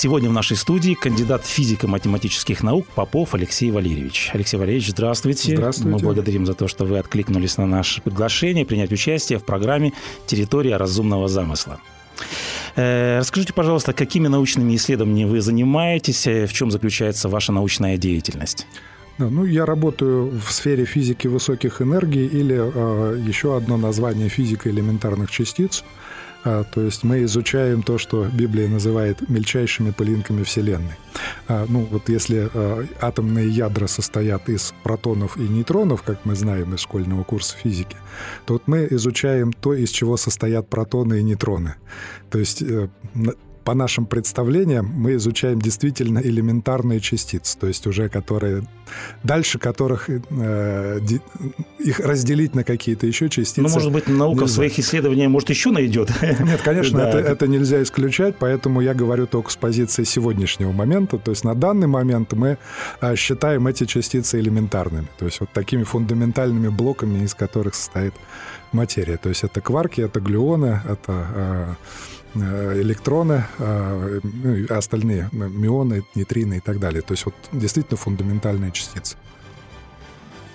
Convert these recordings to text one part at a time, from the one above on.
Сегодня в нашей студии кандидат физико-математических наук Попов Алексей Валерьевич. Алексей Валерьевич, здравствуйте. Здравствуйте. Мы благодарим за то, что вы откликнулись на наше приглашение принять участие в программе «Территория разумного замысла». Э, расскажите, пожалуйста, какими научными исследованиями вы занимаетесь, э, в чем заключается ваша научная деятельность? Да, ну, я работаю в сфере физики высоких энергий или э, еще одно название физика элементарных частиц – а, то есть мы изучаем то, что Библия называет мельчайшими пылинками Вселенной. А, ну вот если а, атомные ядра состоят из протонов и нейтронов, как мы знаем из школьного курса физики, то вот мы изучаем то, из чего состоят протоны и нейтроны. То есть э, по нашим представлениям мы изучаем действительно элементарные частицы, то есть уже которые дальше которых э, их разделить на какие-то еще частицы. Ну, может быть, наука нельзя. в своих исследованиях, может, еще найдет. Нет, конечно, да. это, это нельзя исключать, поэтому я говорю только с позиции сегодняшнего момента. То есть на данный момент мы э, считаем эти частицы элементарными, то есть вот такими фундаментальными блоками, из которых состоит материя. То есть это кварки, это глюоны, это Э, электроны, э, ну, остальные мионы, нейтрины и так далее. То есть вот действительно фундаментальные частицы.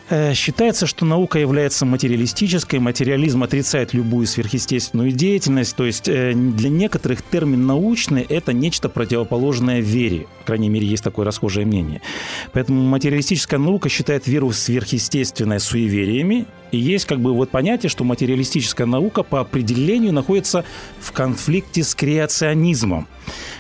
Э, считается, что наука является материалистической, материализм отрицает любую сверхъестественную деятельность, то есть для некоторых термин научный – это нечто противоположное вере. По крайней мере, есть такое расхожее мнение. Поэтому материалистическая наука считает веру в сверхъестественное суевериями, и есть как бы вот понятие, что материалистическая наука по определению находится в конфликте с креационизмом.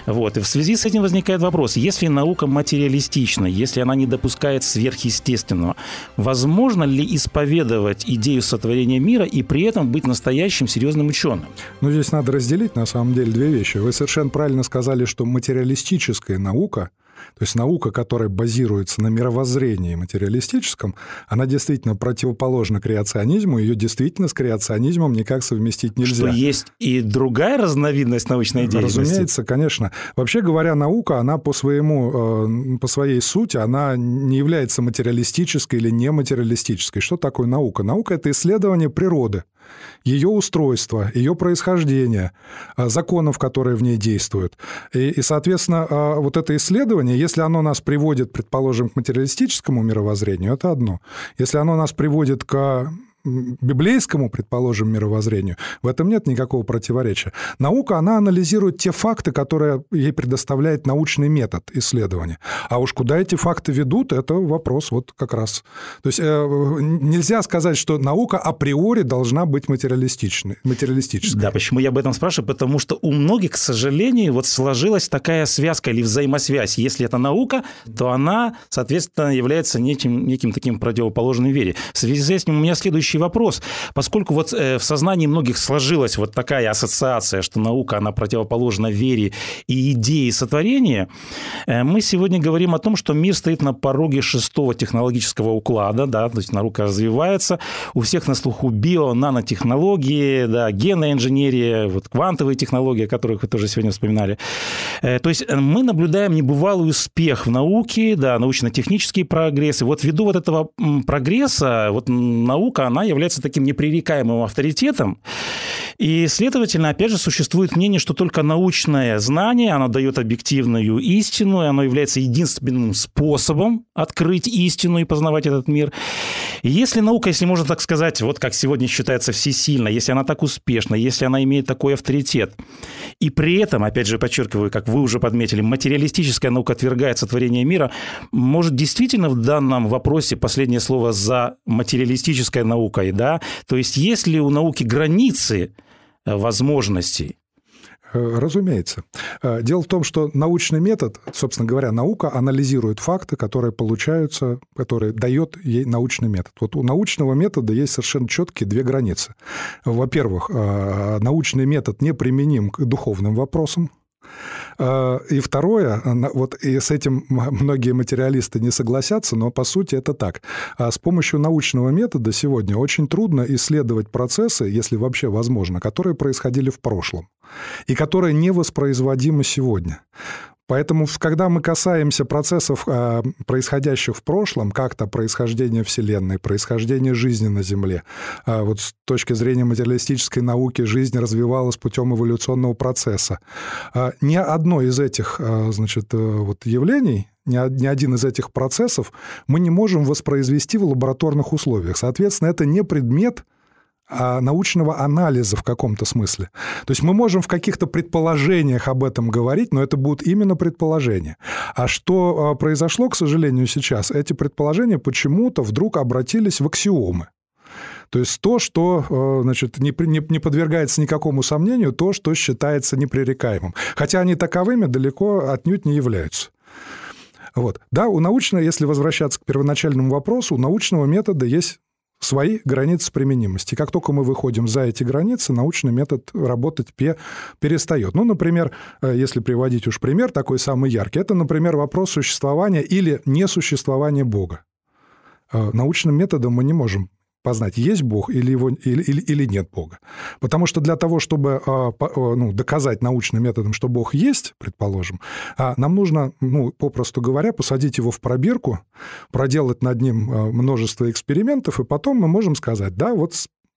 Вот. И в связи с этим возникает вопрос, если наука материалистична, если она не допускает сверхъестественного, возможно ли исповедовать идею сотворения мира и при этом быть настоящим серьезным ученым? Ну, здесь надо разделить, на самом деле, две вещи. Вы совершенно правильно сказали, что материалистическая наука – то есть наука, которая базируется на мировоззрении материалистическом, она действительно противоположна креационизму, ее действительно с креационизмом никак совместить нельзя. Что есть и другая разновидность научной деятельности? Разумеется, конечно. Вообще говоря, наука, она по, своему, э, по своей сути, она не является материалистической или нематериалистической. Что такое наука? Наука – это исследование природы ее устройство, ее происхождение, а, законов, которые в ней действуют. И, и, соответственно, а, вот это исследование, если оно нас приводит, предположим, к материалистическому мировоззрению, это одно. Если оно нас приводит к библейскому, предположим, мировоззрению, в этом нет никакого противоречия. Наука, она анализирует те факты, которые ей предоставляет научный метод исследования. А уж куда эти факты ведут, это вопрос вот как раз. То есть э, нельзя сказать, что наука априори должна быть материалистичной. материалистической. Да, почему я об этом спрашиваю? Потому что у многих, к сожалению, вот сложилась такая связка или взаимосвязь. Если это наука, то она, соответственно, является неким, неким таким противоположным вере. В связи с этим у меня следующий следующий вопрос. Поскольку вот э, в сознании многих сложилась вот такая ассоциация, что наука, она противоположна вере и идее сотворения, э, мы сегодня говорим о том, что мир стоит на пороге шестого технологического уклада, да, то есть наука развивается, у всех на слуху био, нанотехнологии, да, генная инженерия, вот квантовые технологии, о которых вы тоже сегодня вспоминали. Э, то есть мы наблюдаем небывалый успех в науке, да, научно-технический прогресс. И вот ввиду вот этого прогресса, вот наука, она является таким непререкаемым авторитетом. И, следовательно, опять же, существует мнение, что только научное знание, оно дает объективную истину, и оно является единственным способом открыть истину и познавать этот мир. Если наука, если можно так сказать, вот как сегодня считается всесильно, если она так успешна, если она имеет такой авторитет, и при этом, опять же, подчеркиваю, как вы уже подметили, материалистическая наука отвергает сотворение мира, может действительно в данном вопросе последнее слово за материалистической наукой, да? То есть есть ли у науки границы возможностей. Э, разумеется. Э, дело в том, что научный метод, собственно говоря, наука анализирует факты, которые получаются, которые дает ей научный метод. Вот у научного метода есть совершенно четкие две границы. Во-первых, научный метод не применим к духовным вопросам, и второе, вот и с этим многие материалисты не согласятся, но по сути это так. А с помощью научного метода сегодня очень трудно исследовать процессы, если вообще возможно, которые происходили в прошлом и которые невоспроизводимы сегодня. Поэтому, когда мы касаемся процессов, а, происходящих в прошлом, как-то происхождения Вселенной, происхождения жизни на Земле, а, вот с точки зрения материалистической науки жизнь развивалась путем эволюционного процесса, а, ни одно из этих значит, э, вот явлений ни один из этих процессов мы не можем воспроизвести в лабораторных условиях. Соответственно, это не предмет научного анализа в каком-то смысле. То есть мы можем в каких-то предположениях об этом говорить, но это будут именно предположения. А что а, произошло, к сожалению, сейчас? Эти предположения почему-то вдруг обратились в аксиомы. То есть то, что а, значит, не, не, не подвергается никакому сомнению, то, что считается непререкаемым. Хотя они таковыми далеко отнюдь не являются. Вот. Да, у научного, если возвращаться к первоначальному вопросу, у научного метода есть свои границы применимости. Как только мы выходим за эти границы, научный метод работать перестает. Ну, например, э, если приводить уж пример такой самый яркий, это, например, вопрос существования или несуществования Бога. Э, научным методом мы не можем познать, есть Бог или, его, или, или, или нет Бога. Потому что для того, чтобы а, а, ну, доказать научным методом, что Бог есть, предположим, а, нам нужно, ну, попросту говоря, посадить его в пробирку, проделать над ним множество экспериментов, и потом мы можем сказать, да, вот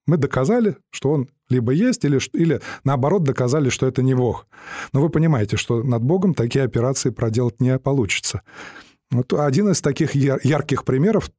мы доказали, что он либо есть, или, или наоборот доказали, что это не Бог. Но вы понимаете, что над Богом такие операции проделать не получится. Вот один из таких ярких примеров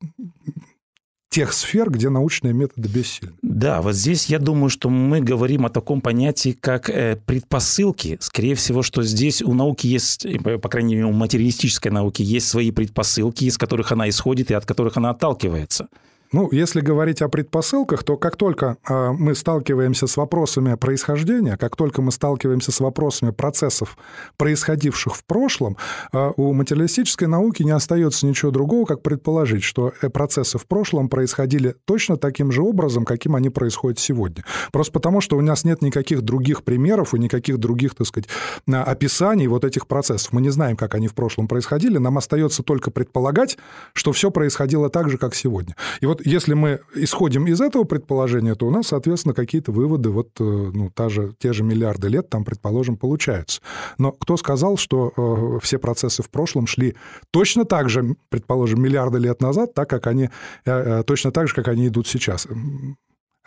тех сфер, где научные методы бессильны. Да, вот здесь я думаю, что мы говорим о таком понятии, как э, предпосылки. Скорее всего, что здесь у науки есть, по крайней мере, у материалистической науки есть свои предпосылки, из которых она исходит и от которых она отталкивается. Ну, если говорить о предпосылках, то как только а, мы сталкиваемся с вопросами происхождения, как только мы сталкиваемся с вопросами процессов, происходивших в прошлом, а, у материалистической науки не остается ничего другого, как предположить, что э, процессы в прошлом происходили точно таким же образом, каким они происходят сегодня. Просто потому, что у нас нет никаких других примеров и никаких других, так сказать, описаний вот этих процессов. Мы не знаем, как они в прошлом происходили, нам остается только предполагать, что все происходило так же, как сегодня. И вот вот если мы исходим из этого предположения, то у нас, соответственно, какие-то выводы, вот э, ну, та же, те же миллиарды лет там, предположим, получаются. Но кто сказал, что э, все процессы в прошлом шли точно так же, предположим, миллиарды лет назад, так как они, э, э, точно так же, как они идут сейчас?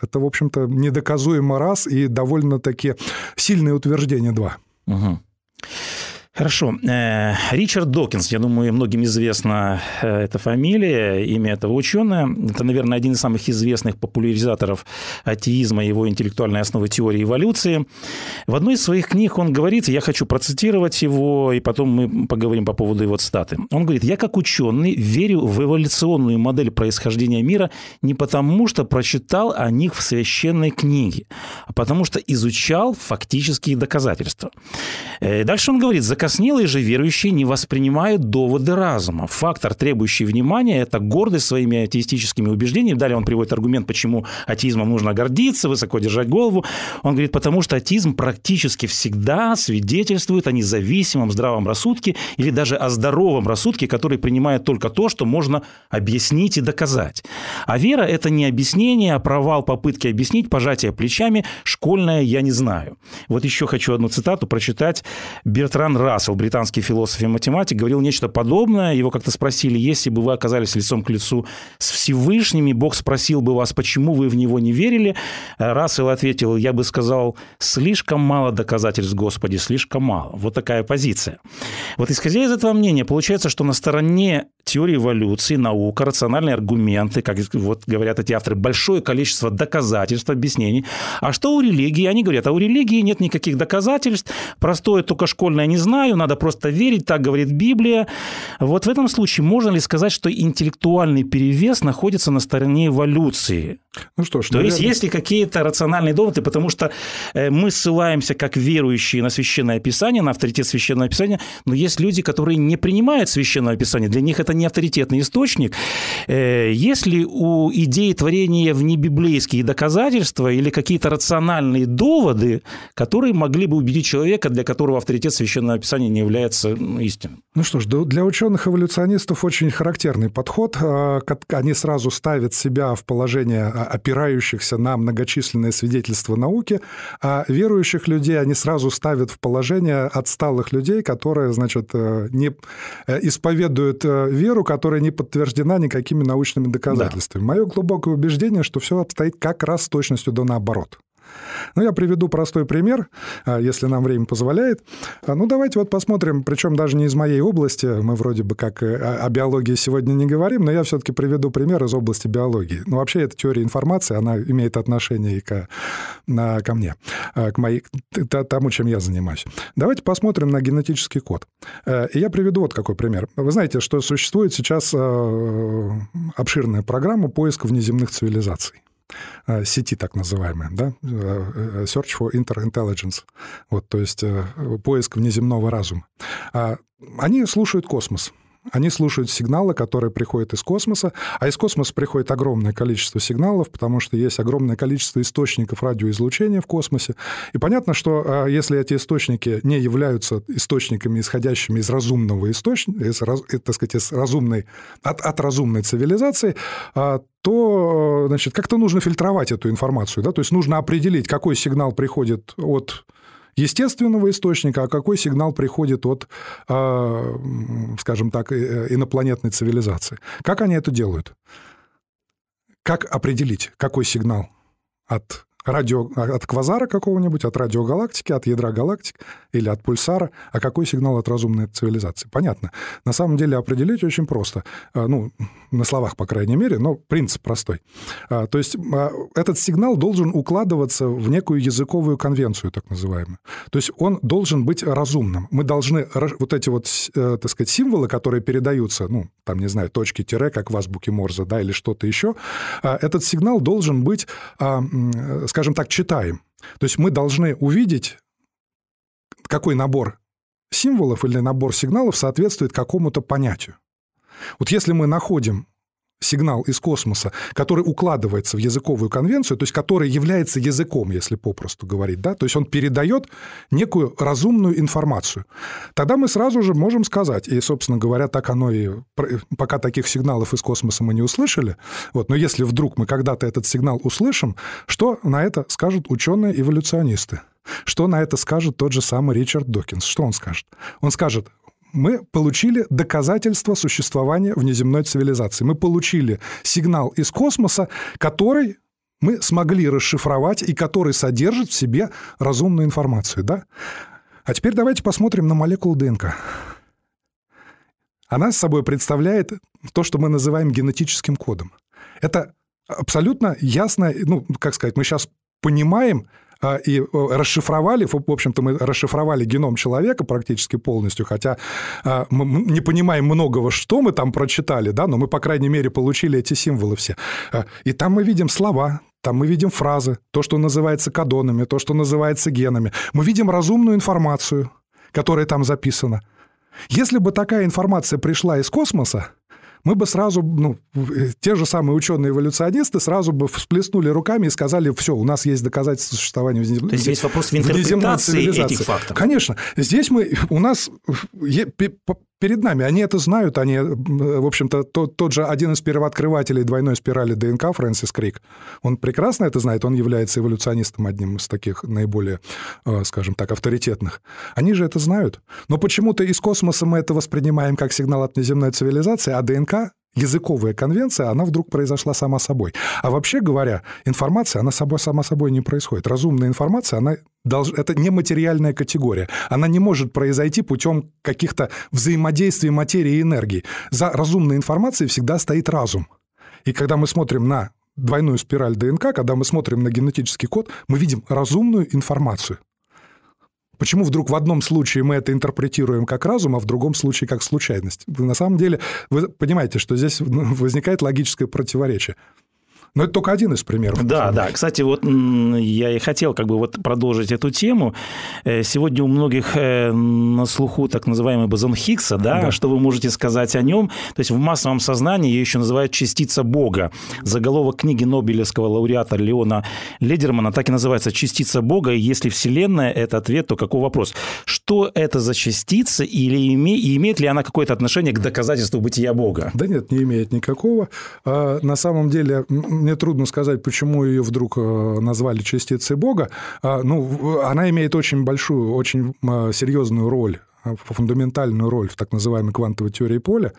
Это, в общем-то, недоказуемо раз и довольно-таки сильное утверждение два. Угу. Хорошо. Э, Ричард Докинс, я думаю, многим известна э, эта фамилия, имя этого ученого. Это, наверное, один из самых известных популяризаторов атеизма и его интеллектуальной основы теории эволюции. В одной из своих книг он говорит, я хочу процитировать его, и потом мы поговорим по поводу его цитаты. Он говорит, я как ученый верю в эволюционную модель происхождения мира не потому, что прочитал о них в священной книге, а потому что изучал фактические доказательства. Э, дальше он говорит, Закоснелые же верующие не воспринимают доводы разума. Фактор, требующий внимания, это гордость своими атеистическими убеждениями. Далее он приводит аргумент, почему атеизмом нужно гордиться, высоко держать голову. Он говорит, потому что атеизм практически всегда свидетельствует о независимом здравом рассудке или даже о здоровом рассудке, который принимает только то, что можно объяснить и доказать. А вера – это не объяснение, а провал попытки объяснить, пожатие плечами, школьное «я не знаю». Вот еще хочу одну цитату прочитать. Бертран Рассел, британский философ и математик, говорил нечто подобное. Его как-то спросили, если бы вы оказались лицом к лицу с Всевышним, и Бог спросил бы вас, почему вы в него не верили, Рассел ответил, я бы сказал, слишком мало доказательств, Господи, слишком мало. Вот такая позиция. Вот исходя из этого мнения, получается, что на стороне теории эволюции, наука, рациональные аргументы, как вот говорят эти авторы, большое количество доказательств, объяснений. А что у религии? Они говорят, а у религии нет никаких доказательств, простое только школьное не знаю, надо просто верить, так говорит Библия. Вот в этом случае можно ли сказать, что интеллектуальный перевес находится на стороне эволюции? Ну что ж, То наверное... есть есть ли какие-то рациональные доводы, потому что э, мы ссылаемся как верующие на священное писание, на авторитет священного писания, но есть люди, которые не принимают священное писание, для них это это не авторитетный источник. Э, есть ли у идеи творения в небиблейские доказательства или какие-то рациональные доводы, которые могли бы убедить человека, для которого авторитет священного писания не является ну, истинным? Ну что ж, для ученых-эволюционистов очень характерный подход. А, они сразу ставят себя в положение а, опирающихся на многочисленные свидетельства науки, а верующих людей они сразу ставят в положение отсталых людей, которые, значит, э, не э, исповедуют веру, которая не подтверждена никакими научными доказательствами. Да. Мое глубокое убеждение, что все обстоит как раз с точностью до наоборот. Ну, я приведу простой пример, а, если нам время позволяет. А, ну, давайте вот посмотрим, причем даже не из моей области, мы вроде бы как э, о биологии сегодня не говорим, но я все-таки приведу пример из области биологии. Ну, вообще, эта теория информации, она имеет отношение и к, ко мне, а, к моей, к тому, чем я занимаюсь. Давайте посмотрим на генетический код. Э, и я приведу вот какой пример. Вы знаете, что существует сейчас э, обширная программа поиска внеземных цивилизаций. Э, сети так называемые, да, э, э, Search for Interintelligence, вот, то есть поиск внеземного разума. А они слушают космос, они слушают сигналы, которые приходят из космоса, а из космоса приходит огромное количество сигналов, потому что есть огромное количество источников радиоизлучения в космосе. И понятно, что а, если эти источники не являются источниками, исходящими из разумного источника, из, так сказать, из разумной, от, от разумной цивилизации, а, то значит, как-то нужно фильтровать эту информацию. Да? То есть нужно определить, какой сигнал приходит от естественного источника, а какой сигнал приходит от, а, скажем так, э, инопланетной цивилизации. Как они это делают? Как определить, какой сигнал от радио, от квазара какого-нибудь, от радиогалактики, от ядра галактик или от пульсара, а какой сигнал от разумной цивилизации. Понятно. На самом деле определить очень просто. А, ну, на словах, по крайней мере, но принцип простой. А, то есть а, этот сигнал должен укладываться в некую языковую конвенцию, так называемую. То есть он должен быть разумным. Мы должны вот эти вот, э, так сказать, символы, которые передаются, ну, там, не знаю, точки тире, как в азбуке Морзе, да, или что-то еще, этот сигнал должен быть скажем так, читаем. То есть мы должны увидеть, какой набор символов или набор сигналов соответствует какому-то понятию. Вот если мы находим сигнал из космоса, который укладывается в языковую конвенцию, то есть который является языком, если попросту говорить, да, то есть он передает некую разумную информацию. Тогда мы сразу же можем сказать, и, собственно говоря, так оно и... Пока таких сигналов из космоса мы не услышали, вот, но если вдруг мы когда-то этот сигнал услышим, что на это скажут ученые-эволюционисты? Что на это скажет тот же самый Ричард Докинс? Что он скажет? Он скажет, мы получили доказательство существования внеземной цивилизации. Мы получили сигнал из космоса, который мы смогли расшифровать и который содержит в себе разумную информацию. Да? А теперь давайте посмотрим на молекулу ДНК. Она с собой представляет то, что мы называем генетическим кодом. Это абсолютно ясно, ну, как сказать, мы сейчас понимаем, и э, расшифровали, в общем-то, мы расшифровали геном человека практически полностью, хотя а, мы не понимаем многого, что мы там прочитали, да, но мы, по крайней мере, получили эти символы все. А, и там мы видим слова, там мы видим фразы, то, что называется кадонами, то, что называется генами. Мы видим разумную информацию, которая там записана. Если бы такая информация пришла из космоса, мы бы сразу, ну, те же самые ученые-эволюционисты сразу бы всплеснули руками и сказали, все, у нас есть доказательства существования внеземной То есть здесь вопрос в интерпретации этих фактов. Конечно. Здесь мы, у нас перед нами. Они это знают, они, в общем-то, тот, тот же один из первооткрывателей двойной спирали ДНК, Фрэнсис Крик, он прекрасно это знает, он является эволюционистом одним из таких наиболее, э, скажем так, авторитетных. Они же это знают. Но почему-то из космоса мы это воспринимаем как сигнал от неземной цивилизации, а ДНК языковая конвенция, она вдруг произошла сама собой. А вообще говоря, информация, она собой, сама собой не происходит. Разумная информация, она долж... это нематериальная категория. Она не может произойти путем каких-то взаимодействий материи и энергии. За разумной информацией всегда стоит разум. И когда мы смотрим на двойную спираль ДНК, когда мы смотрим на генетический код, мы видим разумную информацию. Почему вдруг в одном случае мы это интерпретируем как разум, а в другом случае как случайность? На самом деле, вы понимаете, что здесь возникает логическое противоречие. Но это только один из примеров. Да, да. Кстати, вот я и хотел как бы вот продолжить эту тему. Э, сегодня у многих э, на слуху так называемый бозон Хиггса, да? да, что вы можете сказать о нем? То есть в массовом сознании ее еще называют частица Бога. Заголовок книги Нобелевского лауреата Леона Ледермана так и называется «Частица Бога». И если Вселенная – это ответ, то какой вопрос? Что это за частица или име, и имеет ли она какое-то отношение к доказательству бытия Бога? Да нет, не имеет никакого. А, на самом деле мне трудно сказать, почему ее вдруг э, назвали частицей Бога. А, ну, она имеет очень большую, очень а, серьезную роль фундаментальную роль в так называемой квантовой теории поля.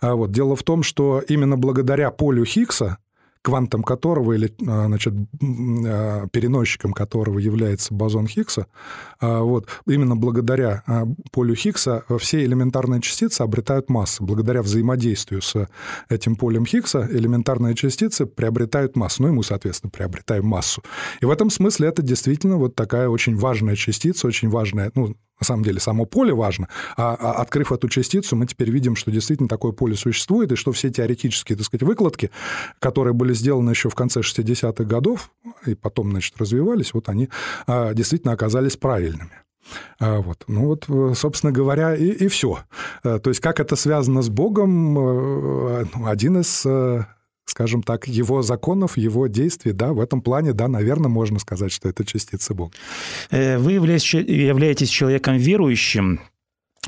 Вот. Дело в том, что именно благодаря полю Хиггса квантом которого или а, значит, а, переносчиком которого является бозон Хиггса, а, вот, именно благодаря полю Хиггса все элементарные частицы обретают массы. Благодаря взаимодействию с этим полем Хиггса элементарные частицы приобретают массу, ну и мы, соответственно, приобретаем массу. И в этом смысле это действительно вот такая очень важная частица, очень важная, ну, на самом деле само поле важно, а, а открыв эту частицу, мы теперь видим, что действительно такое поле существует, и что все теоретические, так сказать, выкладки, которые были сделаны еще в конце 60-х годов, и потом, значит, развивались, вот они а, действительно оказались правильными. А, вот. Ну вот, э, собственно говоря, и, и все. Э, то есть как это связано с Богом, э, ну, один из скажем так, его законов, его действий, да, в этом плане, да, наверное, можно сказать, что это частица Бога. Вы являетесь человеком верующим,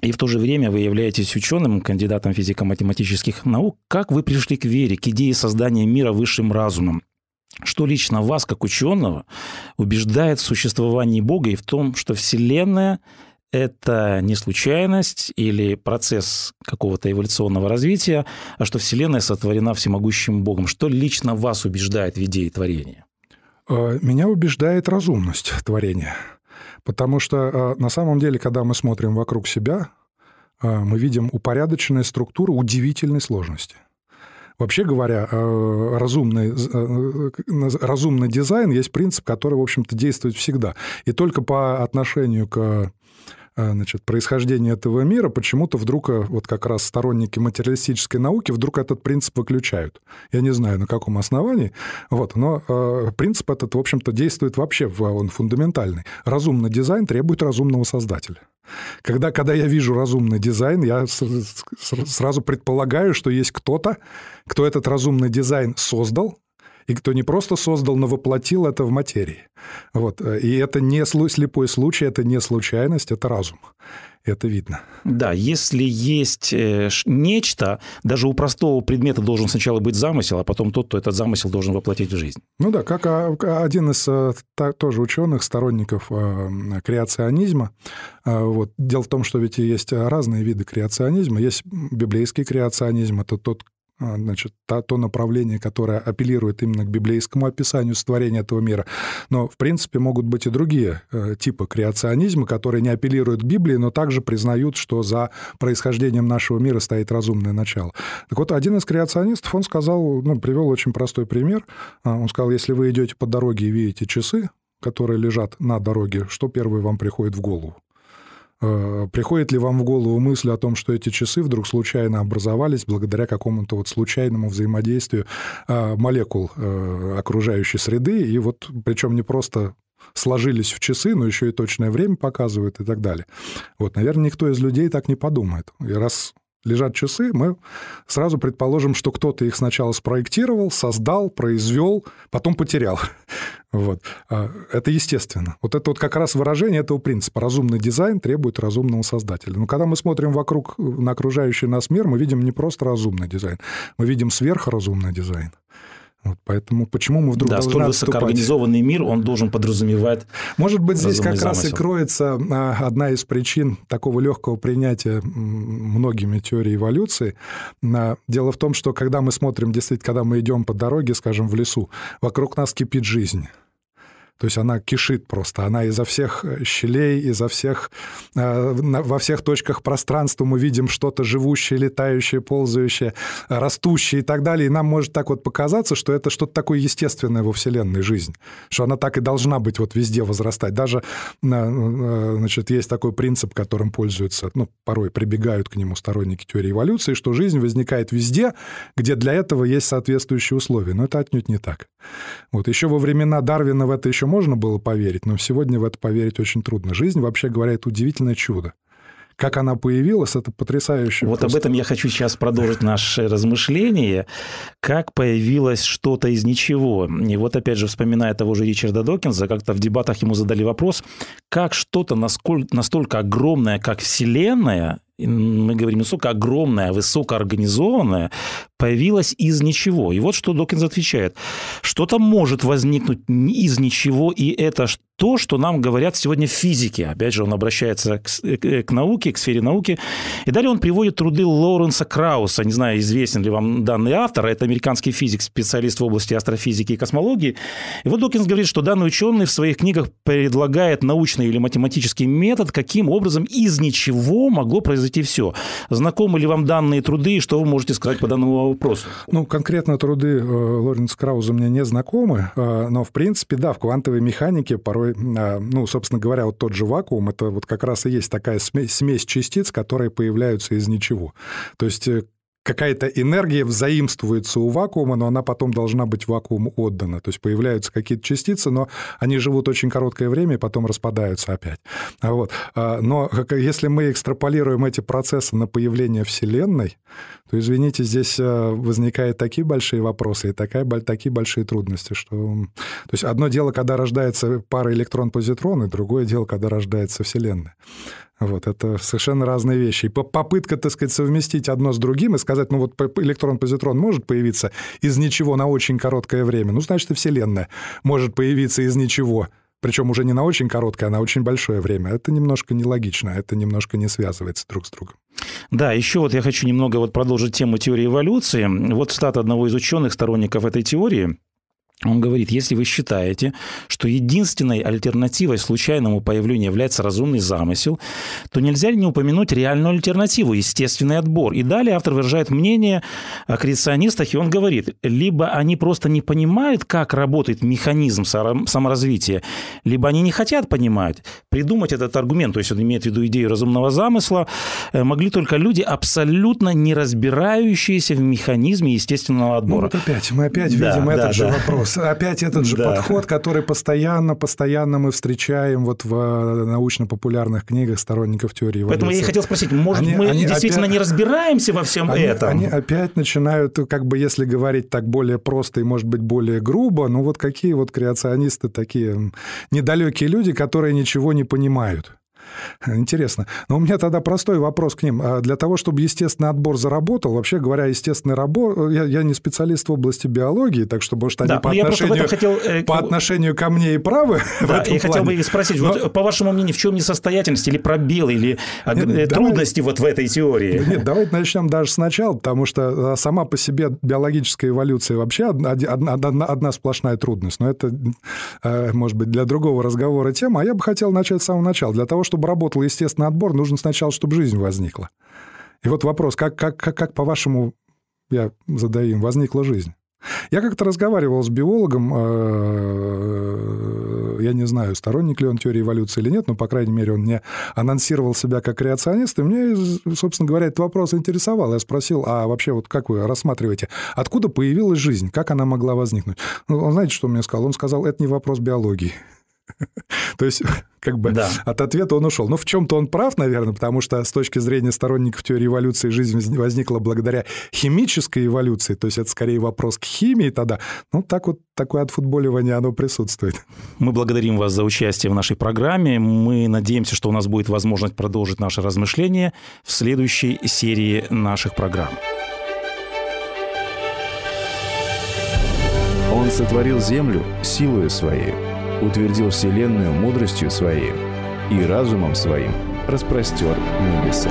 и в то же время вы являетесь ученым, кандидатом физико-математических наук. Как вы пришли к вере, к идее создания мира высшим разумом? Что лично вас, как ученого, убеждает в существовании Бога и в том, что Вселенная это не случайность или процесс какого-то эволюционного развития, а что Вселенная сотворена всемогущим Богом. Что лично вас убеждает в идее творения? Э, меня убеждает разумность творения. Потому что э, на самом деле, когда мы смотрим вокруг себя, э, мы видим упорядоченные структуры удивительной сложности. Вообще говоря, разумный, разумный дизайн есть принцип, который, в общем-то, действует всегда. И только по отношению к значит, происхождение этого мира, почему-то вдруг э, вот как раз сторонники материалистической науки вдруг этот принцип выключают. Я не знаю, на каком основании, вот, но э, принцип этот, в общем-то, действует вообще, он фундаментальный. Разумный дизайн требует разумного создателя. Когда, когда я вижу разумный дизайн, я сразу предполагаю, что есть кто-то, кто этот разумный дизайн создал, и кто не просто создал, но воплотил это в материи. Вот. И это не слепой случай, это не случайность, это разум. Это видно. Да, если есть э, нечто, даже у простого предмета должен сначала быть замысел, а потом тот, кто этот замысел должен воплотить в жизнь. Ну да, как а, один из э, тоже ученых, сторонников э, креационизма. Вот. Дело в том, что ведь есть разные виды креационизма. Есть библейский креационизм, это тот, значит, то, то направление, которое апеллирует именно к библейскому описанию сотворения этого мира. Но, в принципе, могут быть и другие э, типы креационизма, которые не апеллируют к Библии, но также признают, что за происхождением нашего мира стоит разумное начало. Так вот, один из креационистов, он сказал, ну, привел очень простой пример. А, он сказал, если вы идете по дороге и видите часы, которые лежат на дороге, что первое вам приходит в голову? Э, приходит ли вам в голову мысль о том, что эти часы вдруг случайно образовались благодаря какому-то вот случайному взаимодействию э, молекул э, окружающей среды, и вот причем не просто сложились в часы, но еще и точное время показывают и так далее. Вот, наверное, никто из людей так не подумает. И раз лежат часы, мы сразу предположим, что кто-то их сначала спроектировал, создал, произвел, потом потерял. Вот. А, это естественно. Вот это вот как раз выражение этого принципа. Разумный дизайн требует разумного создателя. Но когда мы смотрим вокруг на окружающий нас мир, мы видим не просто разумный дизайн, мы видим сверхразумный дизайн. Вот поэтому почему мы вдруг да, должны столь высокоорганизованный мир, он должен подразумевать Может быть, здесь как замысел. раз и кроется а, одна из причин такого легкого принятия многими теорий эволюции. А, дело в том, что когда мы смотрим, действительно, когда мы идем по дороге, скажем, в лесу, вокруг нас кипит жизнь. То есть она кишит просто, она изо всех э, щелей, изо всех, э, во всех точках пространства мы видим что-то живущее, летающее, ползающее, растущее и так далее. И нам может так вот показаться, что это что-то такое естественное во Вселенной жизнь, что она так и должна быть вот везде возрастать. Даже, э, значит, есть такой принцип, которым пользуются, ну, порой прибегают к нему сторонники теории эволюции, что жизнь возникает везде, где для этого есть соответствующие условия. Но это отнюдь не так. Вот еще во времена Дарвина в это еще можно было поверить, но сегодня в это поверить очень трудно. Жизнь, вообще говоря, это удивительное чудо. Как она появилась, это потрясающе. Вот просто. об этом я хочу сейчас продолжить наше размышление. Как появилось что-то из ничего. И вот опять же, вспоминая того же Ричарда Докинза, как-то в дебатах ему задали вопрос, как что-то настолько огромное, как Вселенная, мы говорим, настолько огромная, высокоорганизованная, появилась из ничего. И вот что Докинс отвечает. Что-то может возникнуть из ничего, и это то, что нам говорят сегодня в физике. Опять же, он обращается к, э, к науке, к сфере науки. И далее он приводит труды Лоуренса Крауса. Не знаю, известен ли вам данный автор. Это американский физик, специалист в области астрофизики и космологии. И вот Докинс говорит, что данный ученый в своих книгах предлагает научный или математический метод, каким образом из ничего могло произойти все. Знакомы ли вам данные труды, и что вы можете сказать по данному вопросу? Ну, конкретно труды э, Лоренса Крауза мне не знакомы, э, но, в принципе, да, в квантовой механике порой а, ну, собственно говоря, вот тот же вакуум, это вот как раз и есть такая смесь, смесь частиц, которые появляются из ничего. То есть э, какая-то энергия взаимствуется у вакуума, но она потом должна быть вакууму отдана. То есть появляются какие-то частицы, но они живут очень короткое время и потом распадаются опять. Вот. А, но если мы экстраполируем эти процессы на появление Вселенной, то, извините, здесь э, возникают такие большие вопросы и такая, такие большие трудности, что... То есть одно дело, когда рождается пара электрон-позитрон, и другое дело, когда рождается Вселенная. Вот, это совершенно разные вещи. И попытка, так сказать, совместить одно с другим и сказать, ну вот электрон-позитрон может появиться из ничего на очень короткое время, ну, значит, и Вселенная может появиться из ничего, причем уже не на очень короткое, а на очень большое время. Это немножко нелогично, это немножко не связывается друг с другом. Да, еще вот я хочу немного вот продолжить тему теории эволюции. Вот стат одного из ученых, сторонников этой теории, он говорит, если вы считаете, что единственной альтернативой случайному появлению является разумный замысел, то нельзя ли не упомянуть реальную альтернативу, естественный отбор. И далее автор выражает мнение о креационистах, и он говорит, либо они просто не понимают, как работает механизм саморазвития, либо они не хотят понимать. Придумать этот аргумент, то есть он имеет в виду идею разумного замысла, э, могли только люди, абсолютно не разбирающиеся в механизме естественного отбора. Ну, вот опять, мы опять да, видим да, этот да. же вопрос опять этот же да. подход, который постоянно, постоянно мы встречаем вот в э, научно-популярных книгах сторонников теории эволюции. Поэтому я и хотел спросить, может, они, мы они действительно опять, не разбираемся во всем они, этом? Они опять начинают, как бы, если говорить так более просто и, может быть, более грубо, ну вот какие вот креационисты такие недалекие люди, которые ничего не понимают. Интересно. Но у меня тогда простой вопрос к ним. А для того, чтобы естественный отбор заработал, вообще говоря, естественный отбор... Я, я не специалист в области биологии, так что, может, они да, по, отношению, хотел... Э, по отношению ко мне и правы да, Я хотел бы спросить, Но... вот, по вашему мнению, в чем несостоятельность или пробел, или Нет, э, трудности давай... вот в этой теории? Нет, давайте начнем даже сначала, потому что а, сама по себе биологическая эволюция вообще одна, одна, одна, одна сплошная трудность. Но это, э, может быть, для другого разговора тема. А я бы хотел начать с самого начала. Для того, чтобы работал естественный отбор, нужно сначала, чтобы жизнь возникла. И вот вопрос, как, как, как, как по-вашему, я задаю им, возникла жизнь? Я как-то разговаривал с биологом, э, я не знаю, сторонник ли он теории эволюции или нет, но, по крайней мере, он мне анонсировал себя как креационист, и мне, собственно говоря, этот вопрос интересовал. Я спросил, а вообще вот как вы рассматриваете, откуда появилась жизнь, как она могла возникнуть? Ну, он знаете, что он мне сказал? Он сказал, это не вопрос биологии. То есть, как бы да. от ответа он ушел. Ну, в чем-то он прав, наверное, потому что с точки зрения сторонников теории эволюции жизнь возникла благодаря химической эволюции, то есть это скорее вопрос к химии тогда. Ну, так вот, такое отфутболивание, оно присутствует. Мы благодарим вас за участие в нашей программе. Мы надеемся, что у нас будет возможность продолжить наше размышление в следующей серии наших программ. Он сотворил землю силою своей утвердил Вселенную мудростью Своей и разумом Своим распростер небеса.